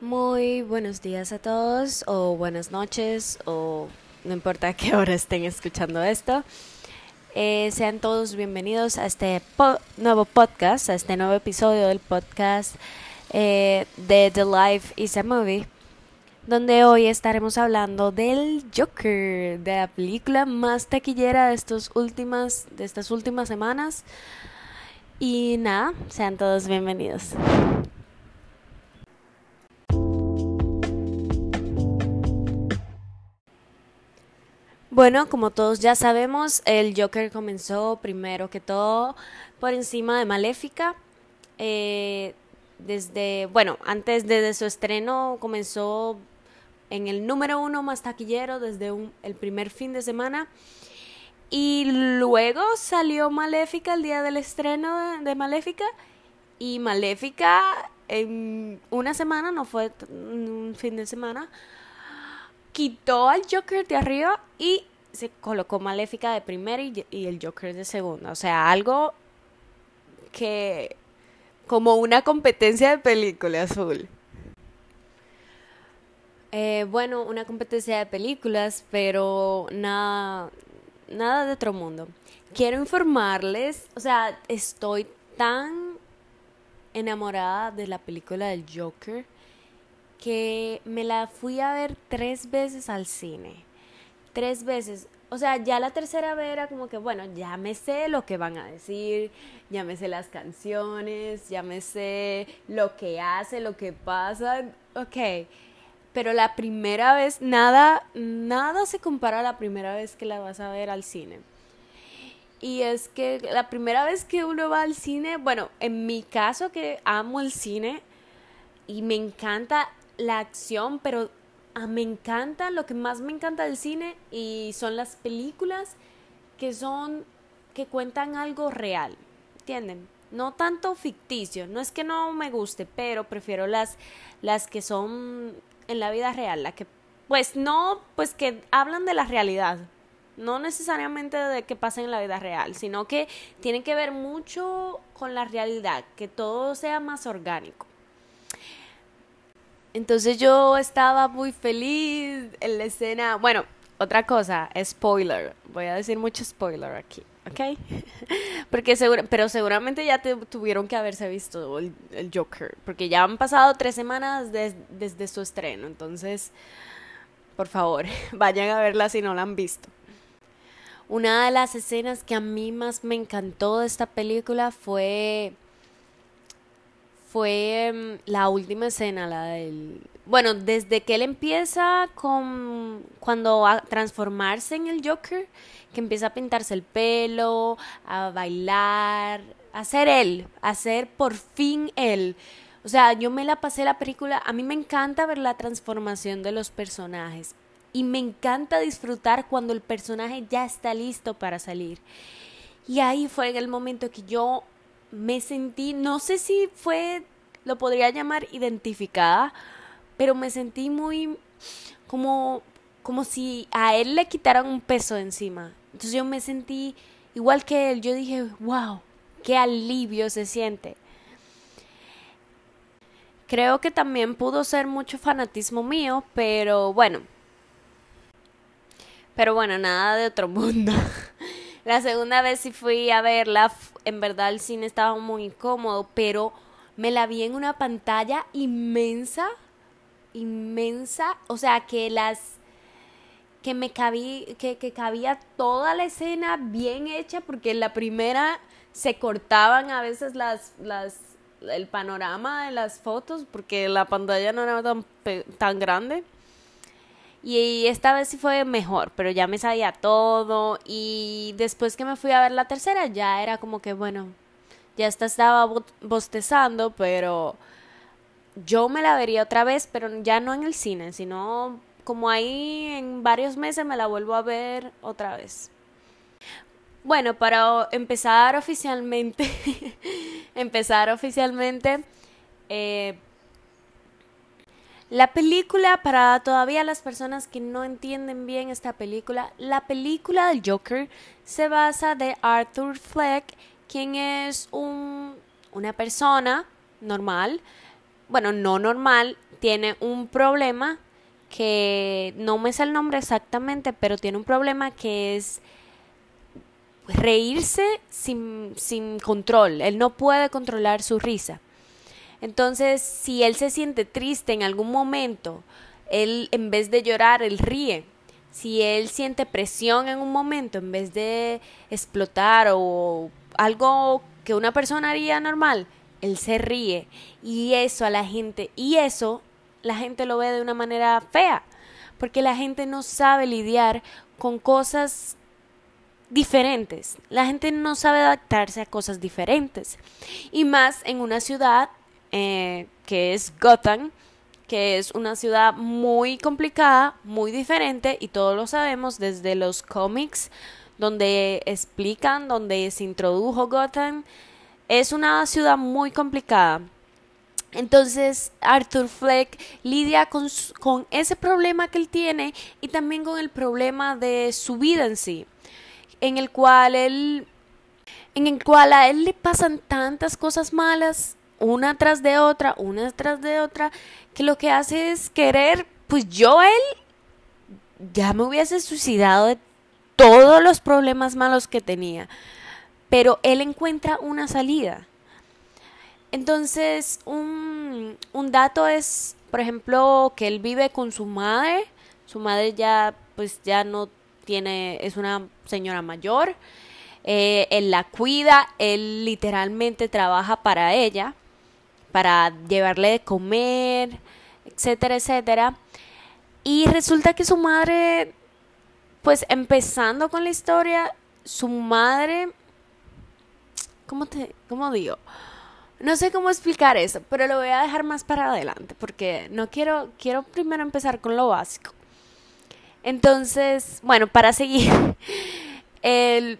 Muy buenos días a todos o buenas noches o no importa qué hora estén escuchando esto. Eh, sean todos bienvenidos a este nuevo podcast, a este nuevo episodio del podcast eh, de The Life is a Movie, donde hoy estaremos hablando del Joker, de la película más taquillera de, estos últimas, de estas últimas semanas. Y nada, sean todos bienvenidos. Bueno, como todos ya sabemos, el Joker comenzó primero que todo por encima de Maléfica. Eh, desde, bueno, antes de su estreno comenzó en el número uno más taquillero desde el primer fin de semana. Y luego salió Maléfica el día del estreno de Maléfica. Y Maléfica en una semana, no fue un fin de semana, quitó al Joker de arriba y se colocó Maléfica de primera y, el Joker de segunda. O sea, algo que como una competencia de película azul. Eh, bueno, una competencia de películas, pero nada, nada de otro mundo. Quiero informarles, o sea, estoy tan enamorada de la película del Joker que me la fui a ver tres veces al cine. Tres veces. O sea, ya la tercera vez era como que, bueno, ya me sé lo que van a decir, ya me sé las canciones, ya me sé lo que hace, lo que pasa. Ok. Pero la primera vez, nada, nada se compara a la primera vez que la vas a ver al cine. Y es que la primera vez que uno va al cine, bueno, en mi caso que amo el cine y me encanta la acción, pero ah, me encanta, lo que más me encanta del cine y son las películas que son, que cuentan algo real, ¿entienden? No tanto ficticio, no es que no me guste, pero prefiero las, las que son en la vida real, la que, pues no, pues que hablan de la realidad, no necesariamente de que pasen en la vida real, sino que tienen que ver mucho con la realidad, que todo sea más orgánico. Entonces yo estaba muy feliz en la escena. Bueno, otra cosa, spoiler. Voy a decir mucho spoiler aquí, ¿ok? porque seguro, pero seguramente ya te, tuvieron que haberse visto el, Joker, porque ya han pasado tres semanas desde su estreno. Entonces, por favor, vayan a verla si no la han visto. Una de las escenas que a mí más me encantó de esta película fue fue mm, la última escena, la del... Bueno, desde que él empieza con... cuando a transformarse en el Joker, que empieza a pintarse el pelo, a bailar, a ser él, a ser por fin él. O sea, yo me la pasé la película, a mí me encanta ver la transformación de los personajes y me encanta disfrutar cuando el personaje ya está listo para salir. Y ahí fue el momento que yo me sentí, no sé si fue, lo podría llamar identificada, pero me sentí muy como, como si a él le quitaran un peso encima. Entonces yo me sentí igual que él, yo dije, wow, qué alivio se siente. Creo que también pudo ser mucho fanatismo mío, pero bueno. Pero bueno, nada de otro mundo. La segunda vez sí fui a verla, en verdad el cine estaba muy incómodo, pero me la vi en una pantalla inmensa, inmensa, o sea que las que me cabí, que, que cabía toda la escena bien hecha, porque en la primera se cortaban a veces las, las, el panorama de las fotos, porque la pantalla no era tan, tan grande. Y esta vez sí fue mejor, pero ya me sabía todo. Y después que me fui a ver la tercera, ya era como que, bueno, ya hasta estaba bostezando, pero yo me la vería otra vez, pero ya no en el cine, sino como ahí en varios meses me la vuelvo a ver otra vez. Bueno, para empezar oficialmente, empezar oficialmente, eh, la película, para todavía las personas que no entienden bien esta película, la película del Joker se basa de Arthur Fleck, quien es un, una persona normal, bueno, no normal, tiene un problema que no me sé el nombre exactamente, pero tiene un problema que es reírse sin, sin control. Él no puede controlar su risa. Entonces, si él se siente triste en algún momento, él en vez de llorar, él ríe. Si él siente presión en un momento, en vez de explotar o algo que una persona haría normal, él se ríe. Y eso a la gente, y eso la gente lo ve de una manera fea, porque la gente no sabe lidiar con cosas diferentes. La gente no sabe adaptarse a cosas diferentes. Y más en una ciudad eh, que es Gotham, que es una ciudad muy complicada, muy diferente, y todos lo sabemos desde los cómics donde explican, donde se introdujo Gotham. Es una ciudad muy complicada. Entonces Arthur Fleck lidia con, con, ese problema que él tiene y también con el problema de su vida en sí, en el cual él, en el cual a él le pasan tantas cosas malas una tras de otra, una tras de otra, que lo que hace es querer, pues yo él ya me hubiese suicidado de todos los problemas malos que tenía, pero él encuentra una salida. Entonces, un, un dato es, por ejemplo, que él vive con su madre, su madre ya pues ya no tiene, es una señora mayor, eh, él la cuida, él literalmente trabaja para ella para llevarle de comer, etcétera, etcétera. Y resulta que su madre, pues empezando con la historia, su madre, ¿cómo te, cómo digo? No sé cómo explicar eso, pero lo voy a dejar más para adelante porque no quiero, quiero primero empezar con lo básico. Entonces, bueno, para seguir, el,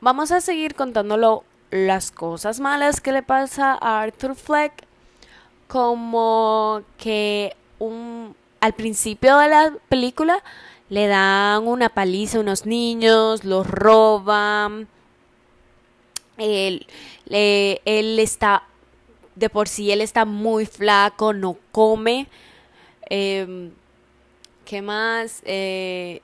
vamos a seguir contándolo las cosas malas que le pasa a Arthur Fleck, como que un, al principio de la película le dan una paliza a unos niños, los roban, él, él está, de por sí él está muy flaco, no come. Eh, ¿Qué más? Eh,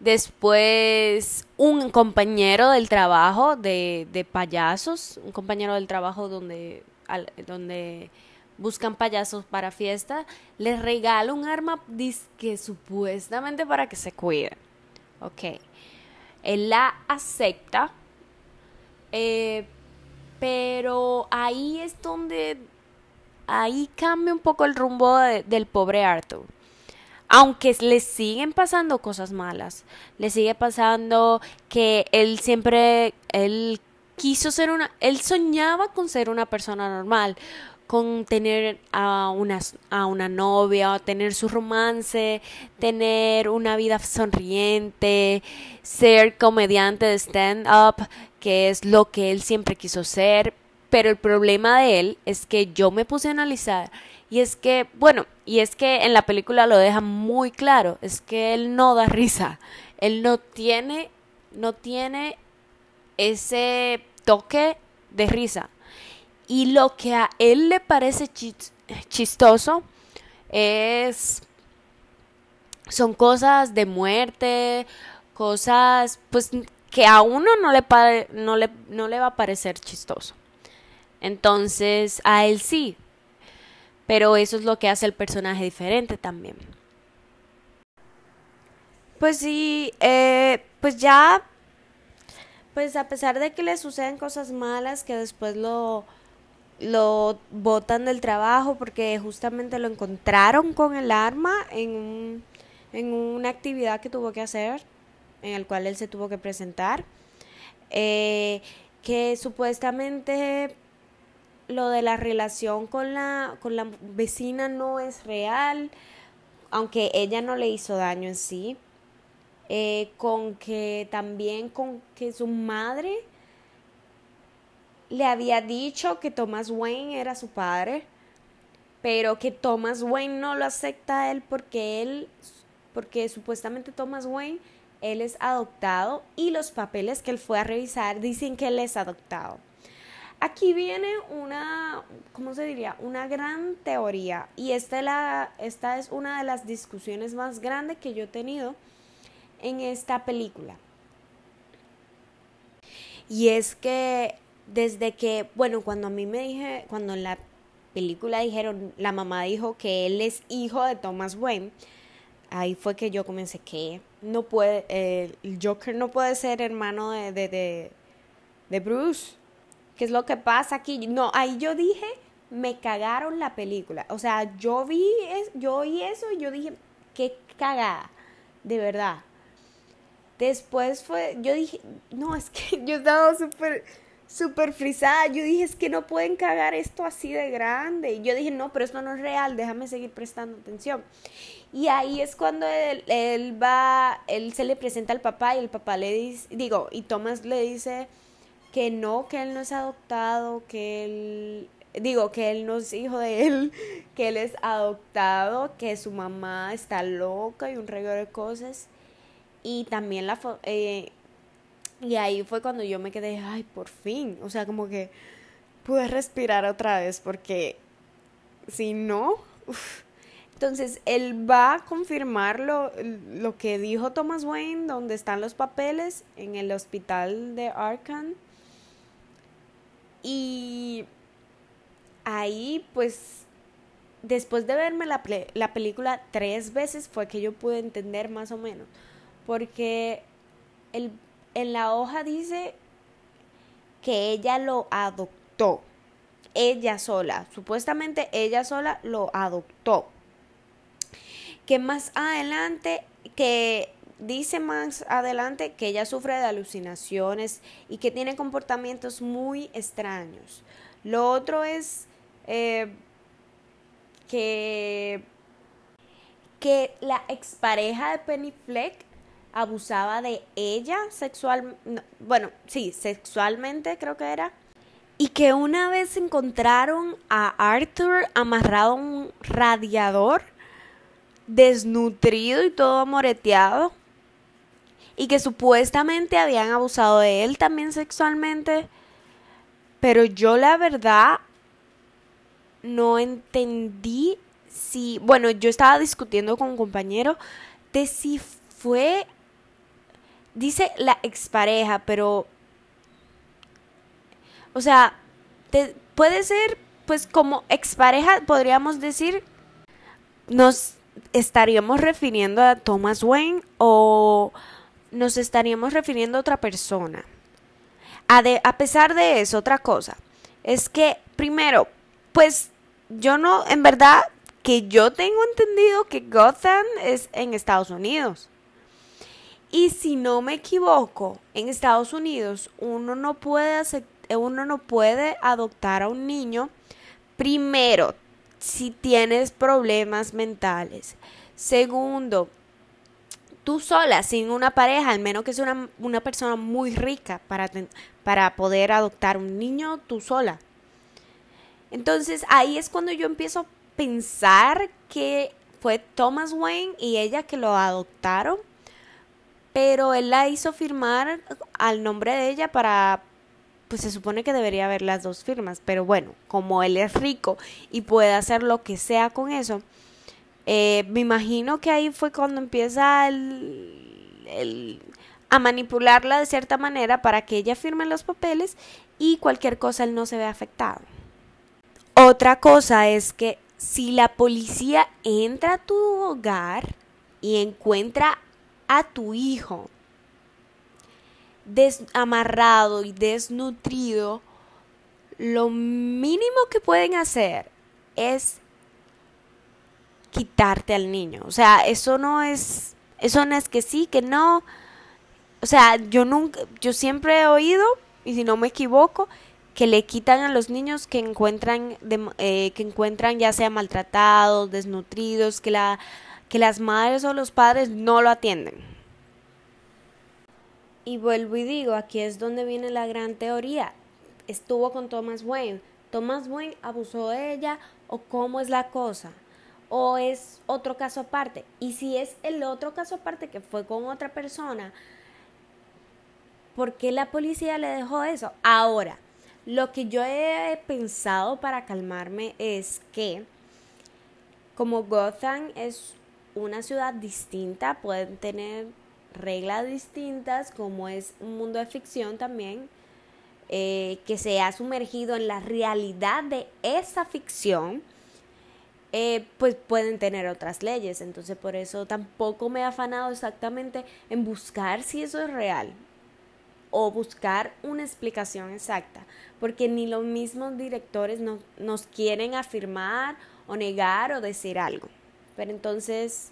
Después, un compañero del trabajo de, de payasos, un compañero del trabajo donde, donde buscan payasos para fiesta, les regala un arma que supuestamente para que se cuiden. Ok. Él la acepta, eh, pero ahí es donde, ahí cambia un poco el rumbo del pobre Arthur aunque le siguen pasando cosas malas, le sigue pasando que él siempre, él quiso ser una, él soñaba con ser una persona normal, con tener a una, a una novia, tener su romance, tener una vida sonriente, ser comediante de stand-up, que es lo que él siempre quiso ser. Pero el problema de él es que yo me puse a analizar y es que, bueno, y es que en la película lo deja muy claro, es que él no da risa, él no tiene, no tiene ese toque de risa. Y lo que a él le parece chistoso es son cosas de muerte, cosas pues que a uno no le, no le, no le va a parecer chistoso. Entonces, a él sí, pero eso es lo que hace el personaje diferente también. Pues sí, eh, pues ya, pues a pesar de que le suceden cosas malas que después lo, lo botan del trabajo porque justamente lo encontraron con el arma en, en una actividad que tuvo que hacer, en el cual él se tuvo que presentar, eh, que supuestamente lo de la relación con la, con la vecina no es real, aunque ella no le hizo daño en sí. Eh, con que también con que su madre le había dicho que Thomas Wayne era su padre, pero que Thomas Wayne no lo acepta a él porque él, porque supuestamente Thomas Wayne, él es adoptado y los papeles que él fue a revisar dicen que él es adoptado. Aquí viene una, ¿cómo se diría? Una gran teoría. Y esta, la, esta es una de las discusiones más grandes que yo he tenido en esta película. Y es que desde que, bueno, cuando a mí me dije, cuando en la película dijeron, la mamá dijo que él es hijo de Thomas Wayne, ahí fue que yo comencé que no puede, el Joker no puede ser hermano de, de, de, Bruce. ¿Qué es lo que pasa aquí? No, ahí yo dije, me cagaron la película. O sea, yo vi, yo oí eso y yo dije, qué cagada, de verdad. Después fue, yo dije, no, es que yo estaba súper, súper frisada. Yo dije, es que no pueden cagar esto así de grande. Y yo dije, no, pero esto no es real, déjame seguir prestando atención. Y ahí es cuando él, él va, él se le presenta al papá y el papá le dice, digo, y Thomas le dice que no, que él no es adoptado, que él, digo, que él no es hijo de él, que él es adoptado, que su mamá está loca y un regalo de cosas. Y también la... Eh, y ahí fue cuando yo me quedé, ay, por fin. O sea, como que pude respirar otra vez porque si no... Entonces, él va a confirmar lo, lo, que dijo Thomas Wayne, donde están los papeles, en el hospital de Arkham. Y ahí, pues, después de verme la, la película tres veces, fue que yo pude entender más o menos porque el, en la hoja dice que ella lo adoptó, ella sola, supuestamente ella sola lo adoptó. Que más adelante, que dice más adelante que ella sufre de alucinaciones y que tiene comportamientos muy extraños. Lo otro es eh, que, que la expareja de Penny Fleck abusaba de ella sexual, bueno, sí, sexualmente creo que era. Y que una vez encontraron a Arthur amarrado a un radiador, desnutrido y todo moreteado. Y que supuestamente habían abusado de él también sexualmente. Pero yo la verdad no entendí si, bueno, yo estaba discutiendo con un compañero de si fue dice la expareja, pero... O sea, puede ser, pues como expareja, podríamos decir, nos estaríamos refiriendo a Thomas Wayne o nos estaríamos refiriendo a otra persona. A, a pesar de eso, otra cosa, es que primero, pues yo no, en verdad, que yo tengo entendido que Gotham es en Estados Unidos. Y si no me equivoco, en Estados Unidos uno no puede, uno no puede adoptar a un niño primero si tienes problemas mentales. Segundo, tú sola, sin una pareja, al menos que sea una, una persona muy rica para, para poder adoptar un niño tú sola. Entonces ahí es cuando yo empiezo a pensar que fue Thomas Wayne y ella que lo adoptaron pero él la hizo firmar al nombre de ella para, pues se supone que debería haber las dos firmas, pero bueno, como él es rico y puede hacer lo que sea con eso, eh, me imagino que ahí fue cuando empieza el, a manipularla de cierta manera para que ella firme los papeles y cualquier cosa él no se ve afectado. Otra cosa es que si la policía entra a tu hogar y encuentra a tu hijo desamarrado y desnutrido, lo mínimo que pueden hacer es quitarte al niño. O sea, eso no es, eso no es que sí, que no. O sea, yo nunca, yo siempre he oído, y si no me equivoco, que le quitan a los niños que encuentran, eh, que encuentran ya sea maltratados, desnutridos, que la que las madres o los padres no lo atienden. Y vuelvo y digo, aquí es donde viene la gran teoría. Estuvo con Thomas Wayne. ¿Thomas Wayne abusó de ella o cómo es la cosa? ¿O es otro caso aparte? Y si es el otro caso aparte que fue con otra persona, ¿por qué la policía le dejó eso? Ahora, Lo que yo he pensado para calmarme es que como Gotham es una ciudad distinta, pueden tener reglas distintas, como es un mundo de ficción también, eh, que se ha sumergido en la realidad de esa ficción, eh, pues pueden tener otras leyes. Entonces por eso tampoco me he afanado exactamente en buscar si eso es real o buscar una explicación exacta, porque ni los mismos directores nos quieren afirmar o negar o decir algo. Pero entonces,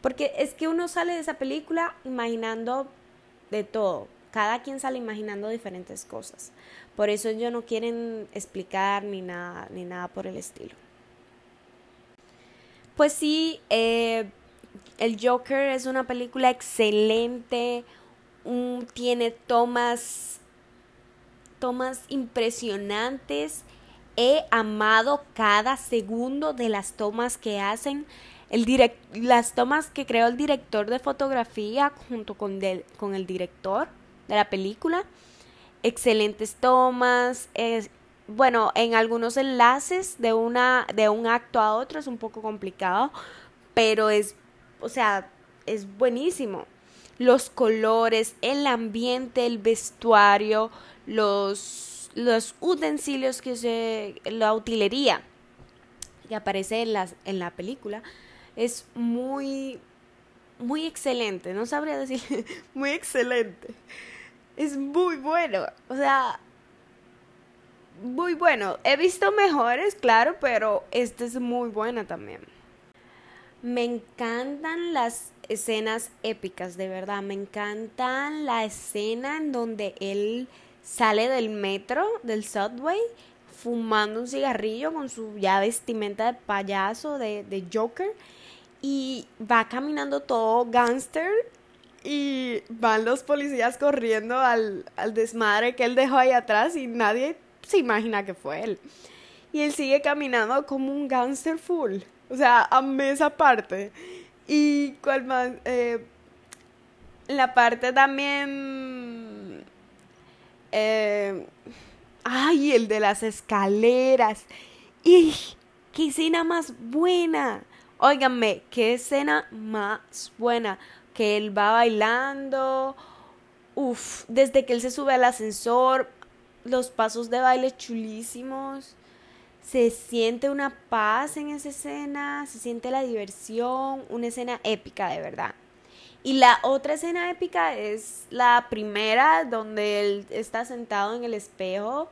porque es que uno sale de esa película imaginando de todo. Cada quien sale imaginando diferentes cosas. Por eso ellos no quieren explicar ni nada, ni nada por el estilo. Pues sí, eh, el Joker es una película excelente. tiene tomas, tomas impresionantes he amado cada segundo de las tomas que hacen. El las tomas que creó el director de fotografía junto con, con el director de la película. Excelentes tomas. Bueno, en algunos enlaces de, una, de un acto a otro es un poco complicado, pero es, o sea, es buenísimo. Los colores, el ambiente, el vestuario, los los utensilios que se, la utilería que aparece en, las, en la película es muy, muy excelente, no sabría decir, muy excelente. Es muy bueno, o sea, muy bueno. He visto mejores, claro, pero esta es muy buena también. Me encantan las escenas épicas, de verdad. Me encantan la escena en donde él sale del metro, del subway, fumando un cigarrillo con su ya vestimenta de payaso, de, Joker, y va caminando todo gangster y van los policías corriendo al, al desmadre que él dejó ahí atrás y nadie se imagina que fue él. Y él sigue caminando como un gangster full. O sea, a esa parte. Y cuál más. Eh, la parte también eh, ay, el de las escaleras. ¡Y qué escena más buena! Óiganme, qué escena más buena. Que él va bailando. Uf, desde que él se sube al ascensor, los pasos de baile chulísimos. Se siente una paz en esa escena, se siente la diversión, una escena épica de verdad. Y la otra escena épica es la primera donde él está sentado en el espejo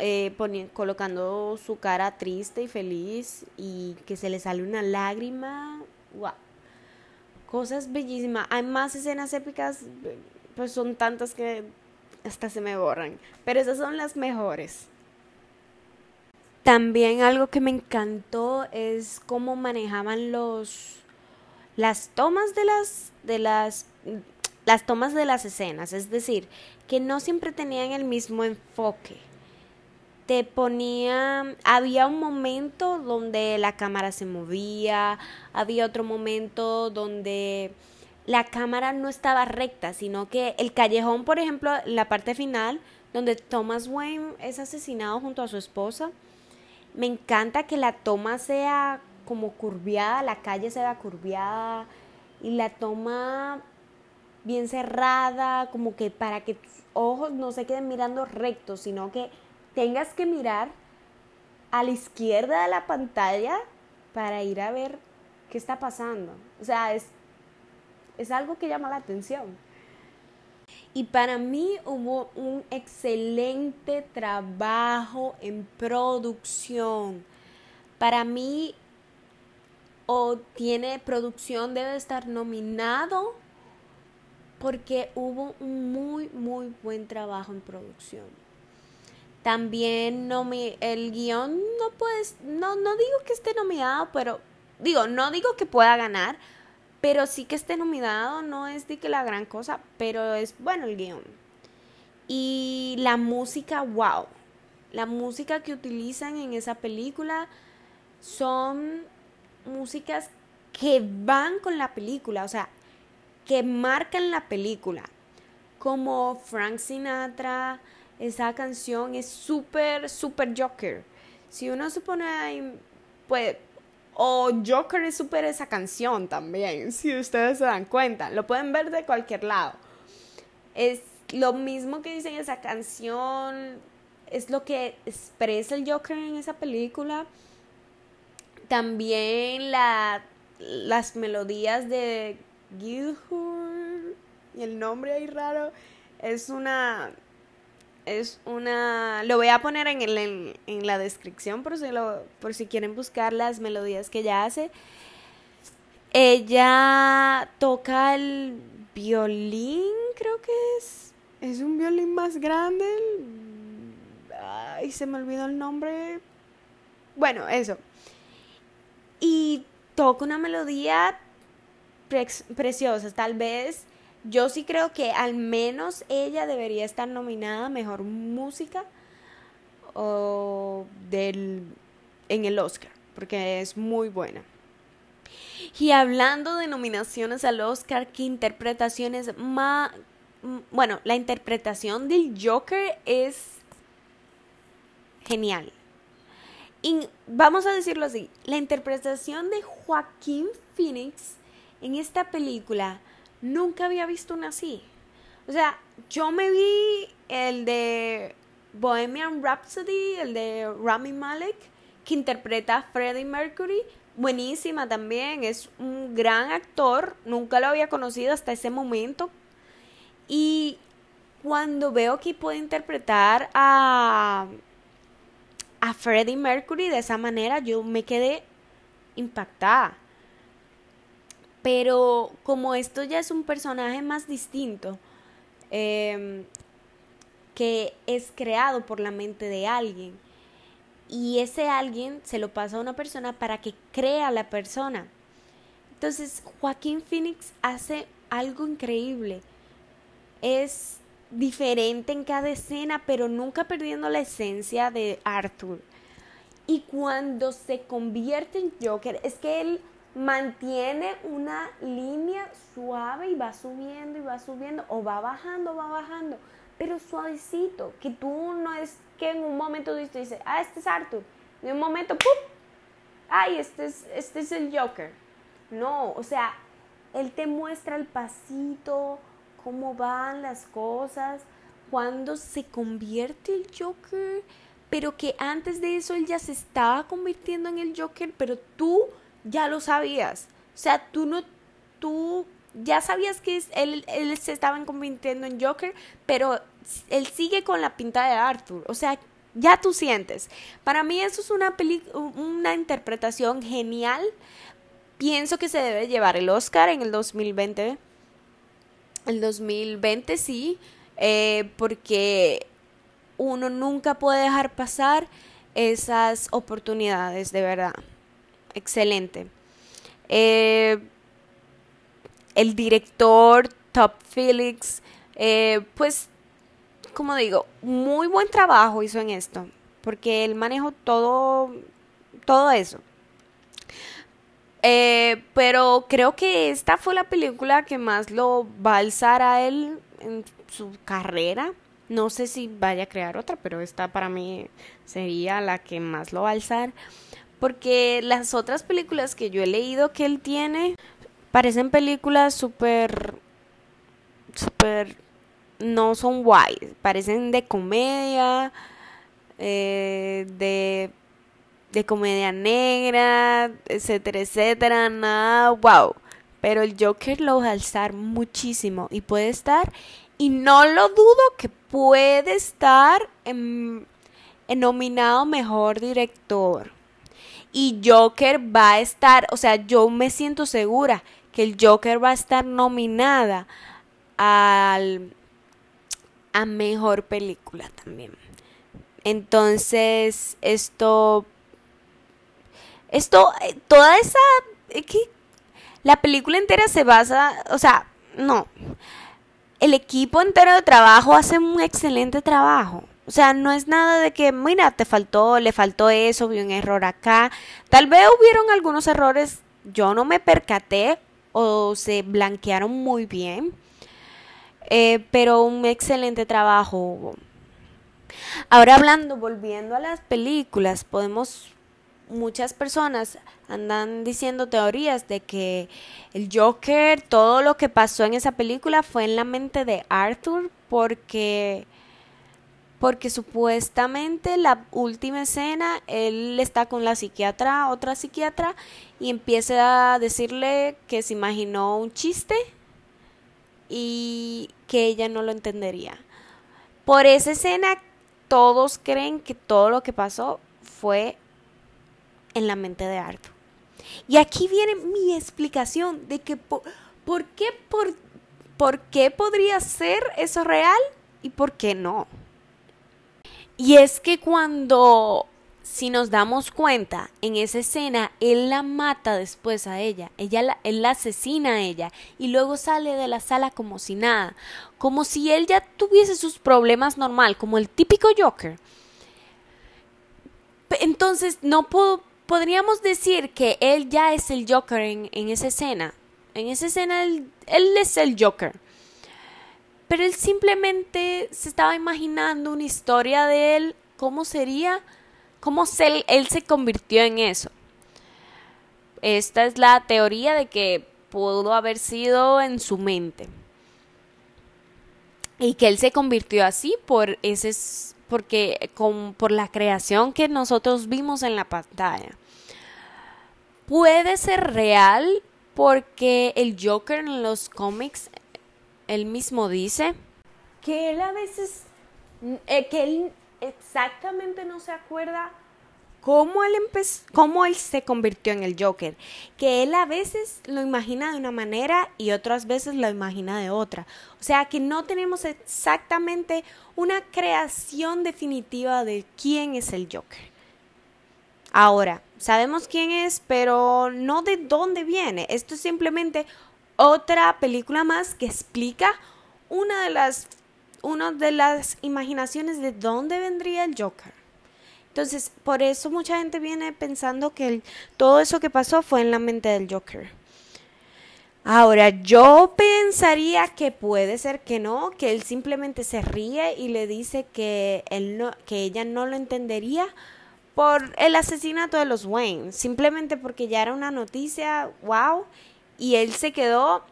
eh, colocando su cara triste y feliz y que se le sale una lágrima. ¡Wow! Cosas bellísimas. Hay más escenas épicas, pues son tantas que hasta se me borran. Pero esas son las mejores. También algo que me encantó es cómo manejaban los las tomas de las de las las tomas de las escenas, es decir, que no siempre tenían el mismo enfoque. Te ponía, había un momento donde la cámara se movía, había otro momento donde la cámara no estaba recta, sino que el callejón, por ejemplo, la parte final, donde Thomas Wayne es asesinado junto a su esposa, me encanta que la toma sea como curviada, la calle se va curviada y la toma bien cerrada, como que para que tus ojos no se queden mirando rectos, sino que tengas que mirar a la izquierda de la pantalla para ir a ver qué está pasando. O sea, es, es algo que llama la atención. Y para mí hubo un excelente trabajo en producción. Para mí o tiene producción debe estar nominado porque hubo un muy muy buen trabajo en producción. También el guion no puedes, no, no digo que esté nominado, pero digo, no digo que pueda ganar, pero sí que esté nominado, no es de que la gran cosa, pero es bueno el guion. Y la música, wow. La música que utilizan en esa película son músicas que van con la película, o sea, que marcan la película, como Frank Sinatra, esa canción es súper, súper Joker. Si uno se pone pues, o Joker es súper esa canción también, si ustedes se dan cuenta. Lo pueden ver de cualquier lado. Es lo mismo que dicen esa canción, es lo que expresa el Joker en esa película. También la, las melodías de Gilhur y el nombre ahí raro es una es una lo voy a poner en, el, en, la descripción por si lo, por si quieren buscar las melodías que ella hace. Ella toca el violín creo que es. Es un violín más grande. Ay se me olvidó el nombre. Bueno eso. Y toca una melodía preciosa. Tal vez yo sí creo que al menos ella debería estar nominada a mejor música o del, en el Oscar, porque es muy buena. Y hablando de nominaciones al Oscar, ¿qué interpretaciones más... Bueno, la interpretación del Joker es genial. Y vamos a decirlo así, la interpretación de Joaquín Phoenix en esta película nunca había visto una así. O sea, yo me vi el de Bohemian Rhapsody, el de Rami Malek, que interpreta a Freddie Mercury. Buenísima también, es un gran actor, nunca lo había conocido hasta ese momento. Y cuando veo que puede interpretar a, a Freddie Mercury de esa manera, yo me quedé impactada. Pero como esto ya es un personaje más distinto, em, que es creado por la mente de alguien, y ese alguien se lo pasa a una persona para que crea la persona. Entonces, Joaquín Phoenix hace algo increíble. Es diferente en cada escena, pero nunca perdiendo la esencia de Arthur. Y cuando se convierte en Joker, es que él mantiene una línea suave y va subiendo y va subiendo o va bajando, va bajando, pero suavecito, que tú no es que en un momento dices, ah, este es Arthur, en un momento, ¡pum! ay, este es, este es el Joker. No, o sea, él te muestra el pasito, cómo van las cosas, cuando se convierte el Joker, pero que antes de eso él ya se estaba convirtiendo en el Joker, pero tú ya lo sabías. O sea, tú no, tú ya sabías que él, él se estaba convirtiendo en Joker, pero él sigue con la pinta de Arthur. O sea, ya tú sientes. Para mí eso es una, una interpretación genial. Pienso que se debe llevar el Oscar en el 2020. El 2020 sí, eh, porque uno nunca puede dejar pasar esas oportunidades, de verdad excelente. Eh, el director Top Felix, eh, pues, como digo, muy buen trabajo hizo en esto, porque él manejó todo, todo eso. Eh, pero creo que esta fue la película que más lo va a alzar a él en su carrera. No sé si vaya a crear otra, pero esta para mí sería la que más lo va a alzar porque las otras películas que yo he leído que él tiene parecen películas súper, súper, no son guay, parecen de comedia, eh, de, de comedia negra, etcétera, etcétera, nada, wow. Pero el Joker lo va a alzar muchísimo y puede estar, y no lo dudo que puede estar en, en nominado mejor director y Joker va a estar, o sea, yo me siento segura que el Joker va a estar nominada al a mejor película también. Entonces, esto esto eh, toda esa que la película entera se basa, o sea, no. El equipo entero de trabajo hace un excelente trabajo. O sea, no es nada de que, mira, te faltó, le faltó eso, vi un error acá. Tal vez hubieron algunos errores, yo no me percaté o se blanquearon muy bien. Eh, pero un excelente trabajo. Ahora hablando, volviendo a las películas, podemos, muchas personas andan diciendo teorías de que el Joker, todo lo que pasó en esa película fue en la mente de Arthur porque porque supuestamente la última escena él está con la psiquiatra, otra psiquiatra y empieza a decirle que se imaginó un chiste y que ella no lo entendería. Por esa escena todos creen que todo lo que pasó fue en la mente de Arthur. Y aquí viene mi explicación de que por, qué, por, por qué podría ser eso real y por qué no. Y es que cuando, si nos damos cuenta, en esa escena, él la mata después a ella, ella la, él la asesina a ella y luego sale de la sala como si nada, como si él ya tuviese sus problemas normal, como el típico Joker. Entonces, no podríamos decir que él ya es el Joker en, esa escena. En esa escena él, es el Joker. Pero él simplemente se estaba imaginando una historia de él, cómo sería, cómo él se convirtió en eso. Esta es la teoría de que pudo haber sido en su mente y que él se convirtió así por ese porque con, por la creación que nosotros vimos en la pantalla. Puede ser real porque el Joker en los cómics él mismo dice que él a veces eh, que él exactamente no se acuerda cómo él, cómo él se convirtió en el Joker, que él a veces lo imagina de una manera y otras veces lo imagina de otra. O sea que no tenemos exactamente una creación definitiva de quién es el Joker. Ahora, sabemos quién es, pero no de dónde viene. Esto es simplemente otra película más que explica una de las, una de las imaginaciones de dónde vendría el Joker. Entonces, por eso mucha gente viene pensando que todo eso que pasó fue en la mente del Joker. Ahora, yo pensaría que puede ser que no, que él simplemente se ríe y le dice que, él no, que ella no lo entendería por el asesinato de los Wayne, simplemente porque ya era una noticia, wow, y él se quedó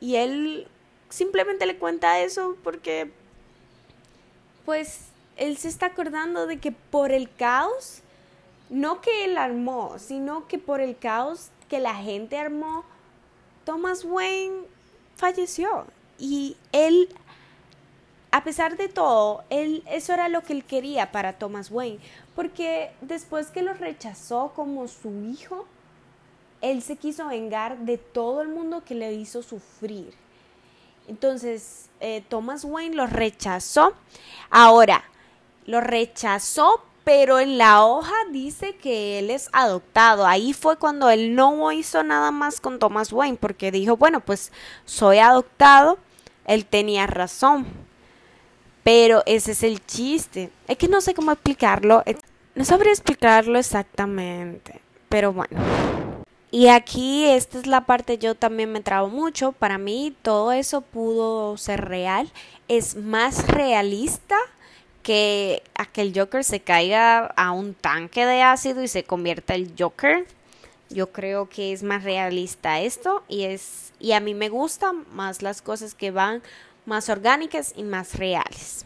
y él simplemente le cuenta eso porque, pues, él se está acordando de que por el caos, no que él armó, sino que por el caos que la gente armó, Thomas Wayne falleció. Y él, a pesar de todo, él, eso era lo que él quería para Thomas Wayne. Porque después que lo rechazó como su hijo, él se quiso vengar de todo el mundo que le hizo sufrir. Entonces, eh, Thomas Wayne lo rechazó. Ahora, lo rechazó, pero en la hoja dice que él es adoptado. Ahí fue cuando él no hizo nada más con Thomas Wayne, porque dijo, bueno, pues soy adoptado. Él tenía razón. Pero ese es el chiste. Es que no sé cómo explicarlo. No sabría explicarlo exactamente. Pero bueno. Y aquí esta es la parte yo también me trabo mucho. Para mí todo eso pudo ser real. Es más realista que aquel Joker se caiga a un tanque de ácido y se convierta el Joker. Yo creo que es más realista esto y es y a mí me gustan más las cosas que van más orgánicas y más reales.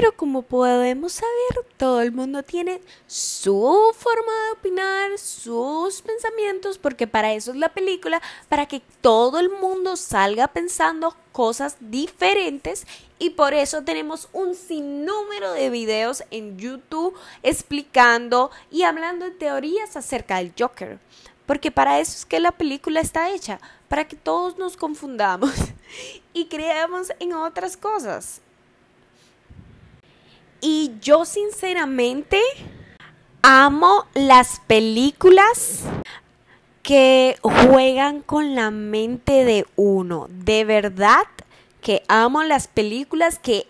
Pero como podemos saber, todo el mundo tiene su forma de opinar, sus pensamientos, porque para eso es la película, para que todo el mundo salga pensando cosas diferentes y por eso tenemos un sinnúmero de videos en YouTube explicando y hablando de teorías acerca del Joker. Porque para eso es que la película está hecha, para que todos nos confundamos y creamos en otras cosas. Y yo sinceramente amo las películas que juegan con la mente de uno. De verdad que amo las películas que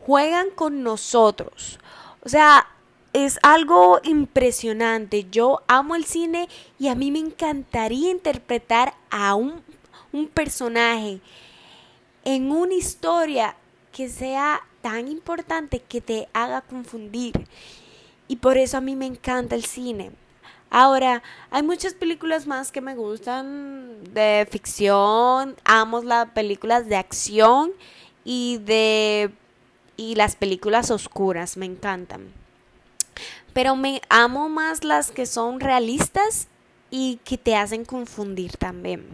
juegan con nosotros. O sea, es algo impresionante. Yo amo el cine y a mí me encantaría interpretar a un, un personaje en una historia que sea tan importante que te haga confundir. Y por eso a mí me encanta el cine. Ahora, hay muchas películas más que me gustan de ficción, amo las películas de acción y de y las películas oscuras, me encantan. Pero me amo más las que son realistas y que te hacen confundir también.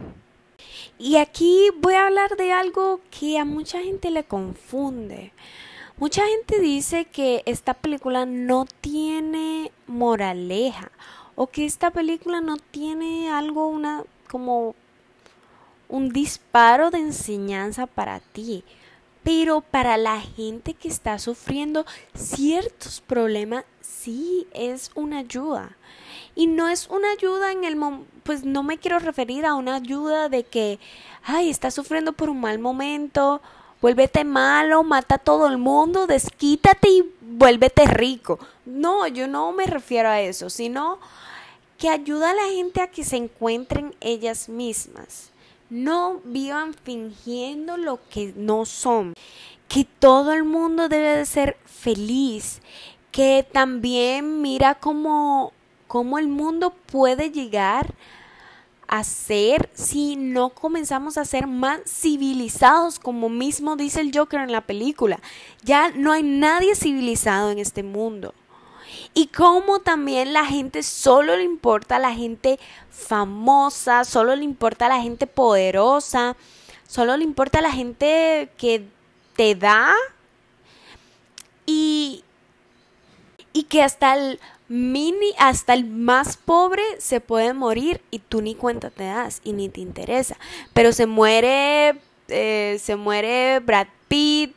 Y aquí voy a hablar de algo que a mucha gente le confunde. Mucha gente dice que esta película no tiene moraleja o que esta película no tiene algo una como un disparo de enseñanza para ti. Pero para la gente que está sufriendo ciertos problemas, sí es una ayuda. Y no es una ayuda en el pues no me quiero referir a una ayuda de que, ay, estás sufriendo por un mal momento, vuélvete malo, mata a todo el mundo, desquítate y vuélvete rico. No, yo no me refiero a eso, sino que ayuda a la gente a que se encuentren ellas mismas. No vivan fingiendo lo que no son. Que todo el mundo debe de ser feliz. Que también mira cómo, cómo el mundo puede llegar a ser si no comenzamos a ser más civilizados, como mismo dice el Joker en la película. Ya no hay nadie civilizado en este mundo. Y como también la gente solo le importa a la gente famosa, solo le importa a la gente poderosa, solo le importa a la gente que te da y, y que hasta el mini, hasta el más pobre se puede morir y tú ni cuenta te das y ni te interesa. Pero se muere, eh, se muere Brad Pitt,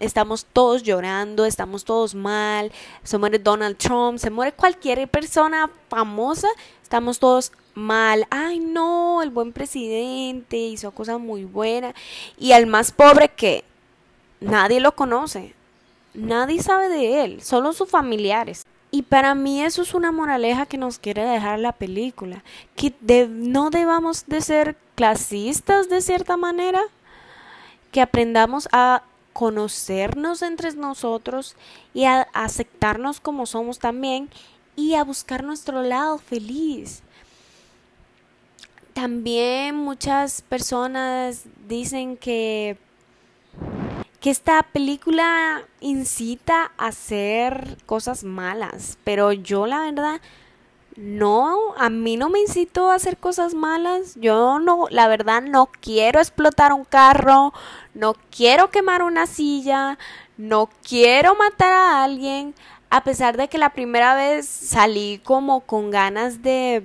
estamos todos llorando, estamos todos mal, se muere Donald Trump, se muere cualquier persona famosa, estamos todos mal. Ay, no, el buen presidente hizo cosas muy buenas. Y al más pobre que nadie lo conoce, nadie sabe de él, solo sus familiares. Y para mí eso es una moraleja que nos quiere dejar la película, que no debamos de ser clasistas de cierta manera, que aprendamos a conocernos entre nosotros y a aceptarnos como somos también y a buscar nuestro lado feliz. También muchas personas dicen que, que esta película incita a hacer cosas malas, pero yo la verdad no, a mí no me incitó a hacer cosas malas. Yo no, la verdad no quiero explotar un carro, no quiero quemar una silla, no quiero matar a alguien, a pesar de que la primera vez salí como con ganas de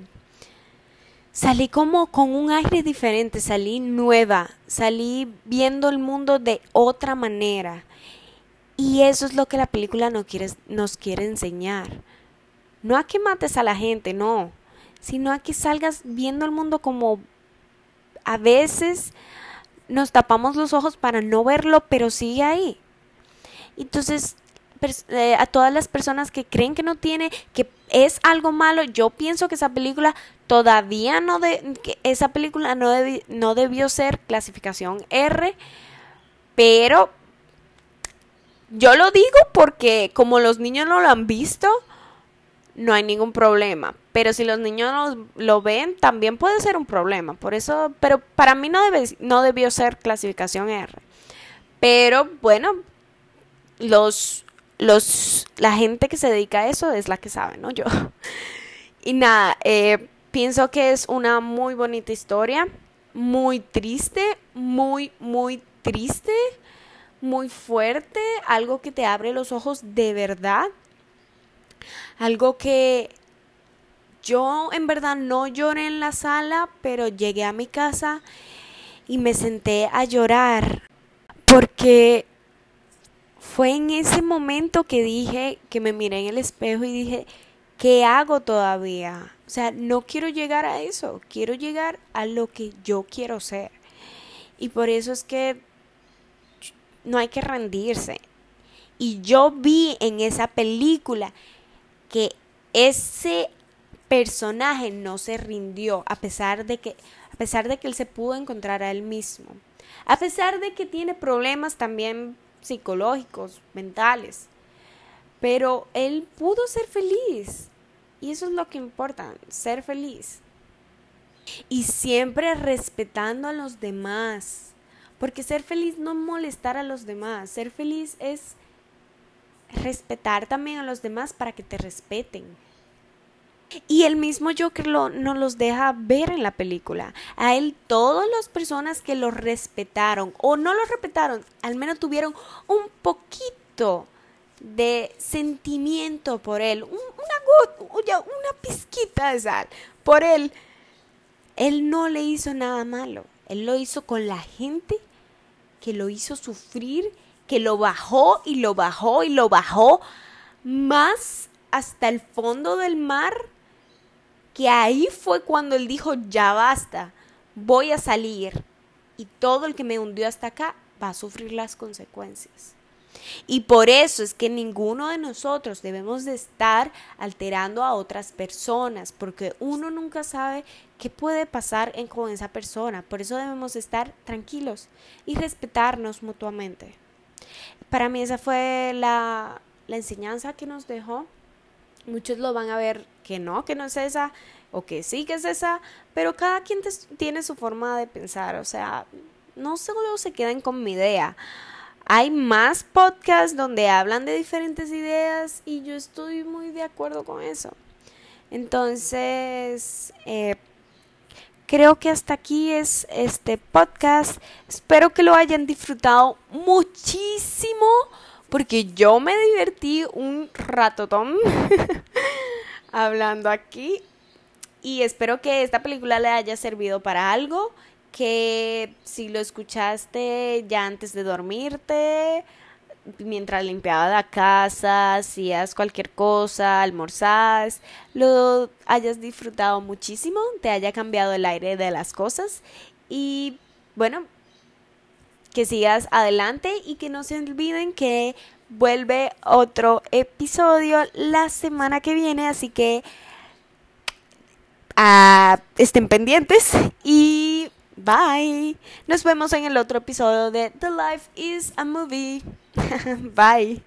salí como con un aire diferente, salí nueva, salí viendo el mundo de otra manera. Y eso es lo que la película nos quiere, nos quiere enseñar no a que mates a la gente, no, sino a que salgas viendo el mundo como a veces nos tapamos los ojos para no verlo, pero sigue ahí. Entonces, eh, a todas las personas que creen que no tiene, que es algo malo, yo pienso que esa película todavía no de, esa película no, no debió ser clasificación R, pero yo lo digo porque como los niños no lo han visto, no hay ningún problema. Pero si los niños lo, ven, también puede ser un problema. Por eso, pero para mí no, debe, no debió ser clasificación R. Pero bueno, los, los, la gente que se dedica a eso es la que sabe, ¿no? Yo. Y nada, eh, pienso que es una muy bonita historia, muy triste, muy, muy triste, muy fuerte, algo que te abre los ojos de verdad algo que yo en verdad no lloré en la sala, pero llegué a mi casa y me senté a llorar porque fue en ese momento que dije, que me miré en el espejo y dije, ¿qué hago todavía? O sea, no quiero llegar a eso, quiero llegar a lo que yo quiero ser. Y por eso es que no hay que rendirse. Y yo vi en esa película que ese personaje no se rindió a pesar de que a pesar de que él se pudo encontrar a él mismo. A pesar de que tiene problemas también psicológicos, mentales. Pero él pudo ser feliz. Y eso es lo que importa, ser feliz. Y siempre respetando a los demás. Porque ser feliz no es molestar a los demás. Ser feliz es respetar también a los demás para que te respeten. Y el mismo Joker lo, nos los deja ver en la película. A él, todas las personas que lo respetaron o no lo respetaron, al menos tuvieron un poquito de sentimiento por él, una gota, una pizquita de sal por él. Él no le hizo nada malo. Él lo hizo con la gente que lo hizo sufrir, que lo bajó y lo bajó y lo bajó más hasta el fondo del mar, que ahí fue cuando él dijo, ya basta, voy a salir. Y todo el que me hundió hasta acá va a sufrir las consecuencias. Y por eso es que ninguno de nosotros debemos de estar alterando a otras personas, porque uno nunca sabe qué puede pasar con esa persona. Por eso debemos estar tranquilos y respetarnos mutuamente. Para mí esa fue la, la enseñanza que nos dejó. Muchos lo van a ver que no, que no es esa, o que sí que es esa, pero cada quien tiene su forma de pensar, o sea, no solo se queden con mi idea. Hay más podcasts donde hablan de diferentes ideas y yo estoy muy de acuerdo con eso. Entonces, eh, creo que hasta aquí es este podcast. Espero que lo hayan disfrutado muchísimo porque yo me divertí un ratotón hablando aquí y espero que esta película le haya servido para algo que si lo escuchaste ya antes de dormirte, mientras limpiaba la casa, hacías cualquier cosa, almorzás, lo hayas disfrutado muchísimo, te haya cambiado el aire de las cosas y bueno, que sigas adelante y que no se olviden que vuelve otro episodio la semana que viene, así que ah, estén pendientes y Bye. Nos vemos en el otro episodio de The Life is a Movie. Bye.